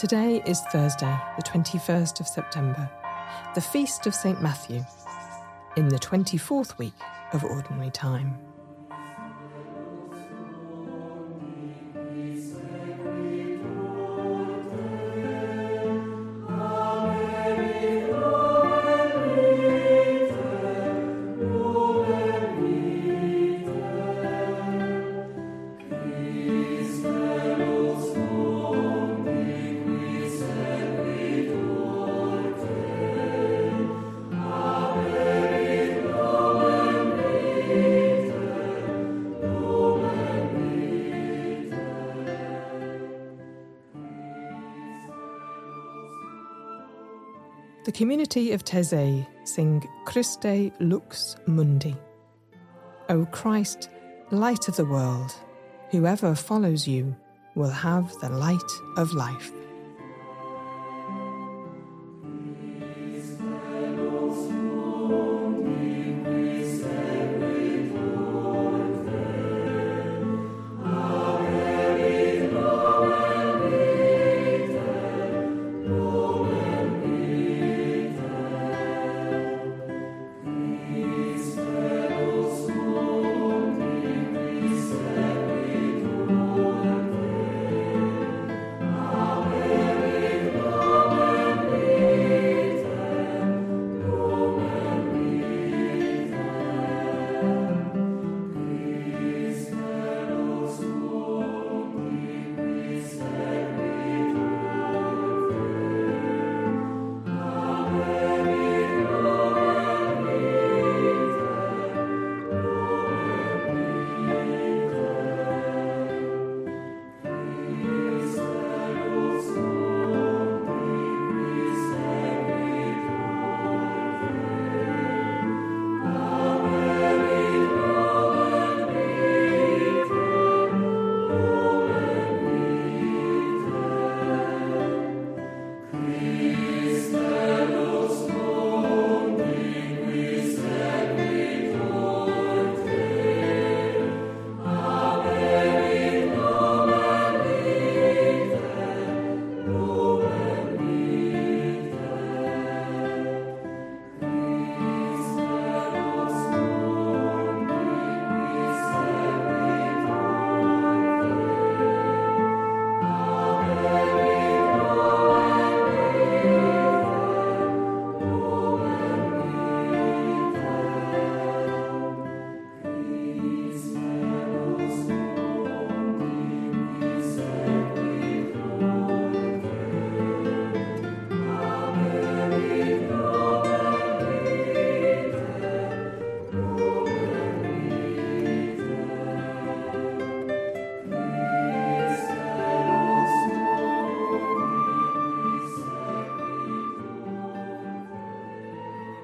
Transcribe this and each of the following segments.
Today is Thursday, the 21st of September, the feast of St. Matthew, in the 24th week of Ordinary Time. The community of Taizé sing Christe Lux Mundi. O Christ, light of the world, whoever follows you will have the light of life.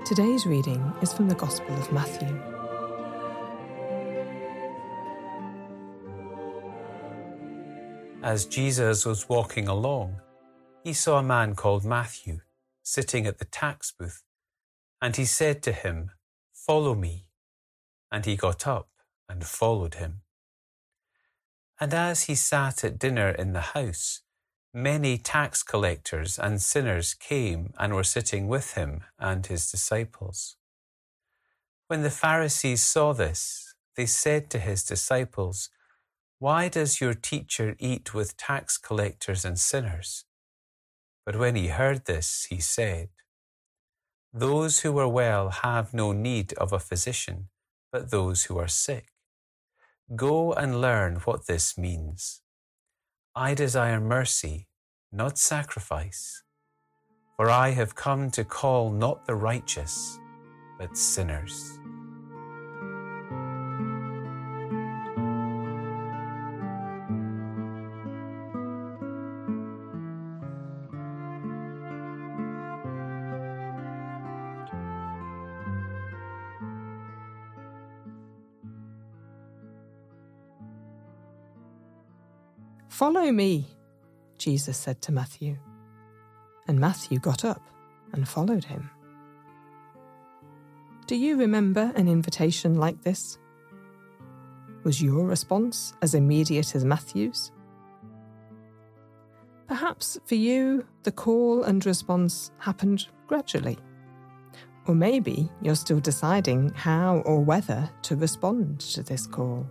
Today's reading is from the Gospel of Matthew. As Jesus was walking along, he saw a man called Matthew sitting at the tax booth, and he said to him, Follow me. And he got up and followed him. And as he sat at dinner in the house, many tax collectors and sinners came and were sitting with him and his disciples. When the Pharisees saw this, they said to his disciples, Why does your teacher eat with tax collectors and sinners? But when he heard this, he said, Those who are well have no need of a physician, but those who are sick. Go and learn what this means. I desire mercy, not sacrifice. For I have come to call not the righteous, but sinners. Follow me, Jesus said to Matthew. And Matthew got up and followed him. Do you remember an invitation like this? Was your response as immediate as Matthew's? Perhaps for you, the call and response happened gradually. Or maybe you're still deciding how or whether to respond to this call.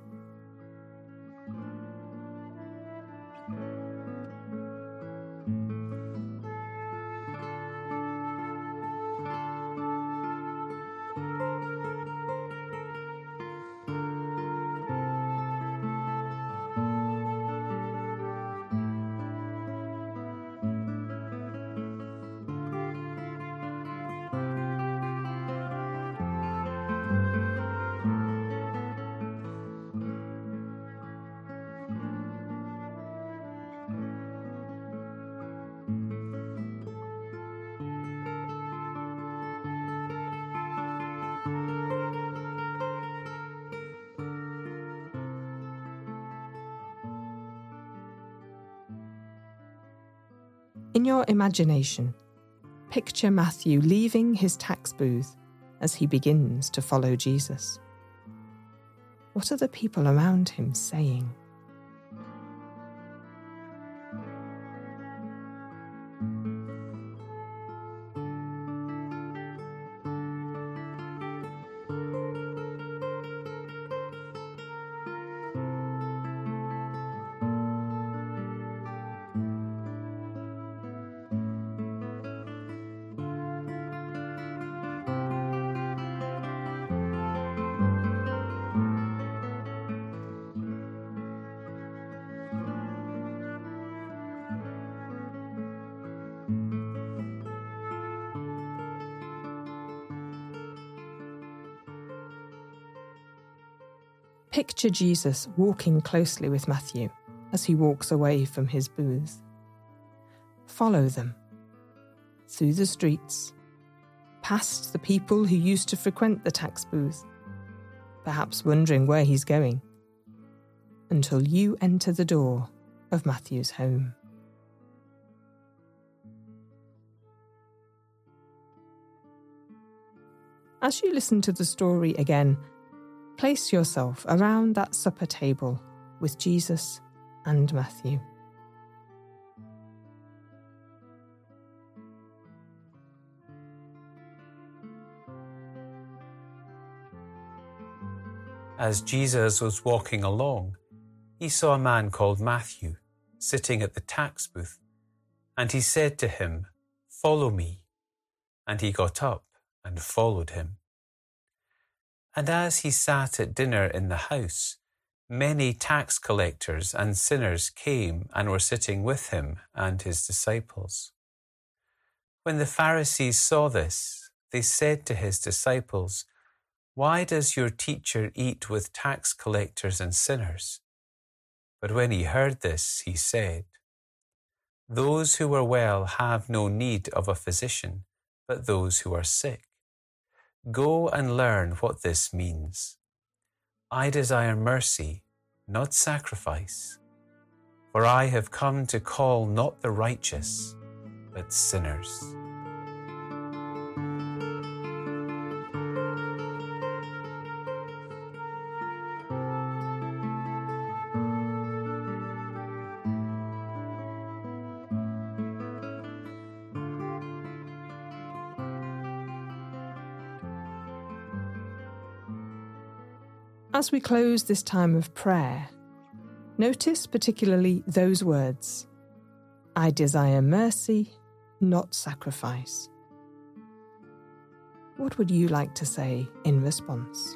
In your imagination, picture Matthew leaving his tax booth as he begins to follow Jesus. What are the people around him saying? Picture Jesus walking closely with Matthew as he walks away from his booth. Follow them through the streets, past the people who used to frequent the tax booth, perhaps wondering where he's going, until you enter the door of Matthew's home. As you listen to the story again, Place yourself around that supper table with Jesus and Matthew. As Jesus was walking along, he saw a man called Matthew sitting at the tax booth, and he said to him, Follow me. And he got up and followed him. And as he sat at dinner in the house, many tax collectors and sinners came and were sitting with him and his disciples. When the Pharisees saw this, they said to his disciples, Why does your teacher eat with tax collectors and sinners? But when he heard this, he said, Those who are well have no need of a physician, but those who are sick. Go and learn what this means. I desire mercy, not sacrifice, for I have come to call not the righteous, but sinners. As we close this time of prayer, notice particularly those words I desire mercy, not sacrifice. What would you like to say in response?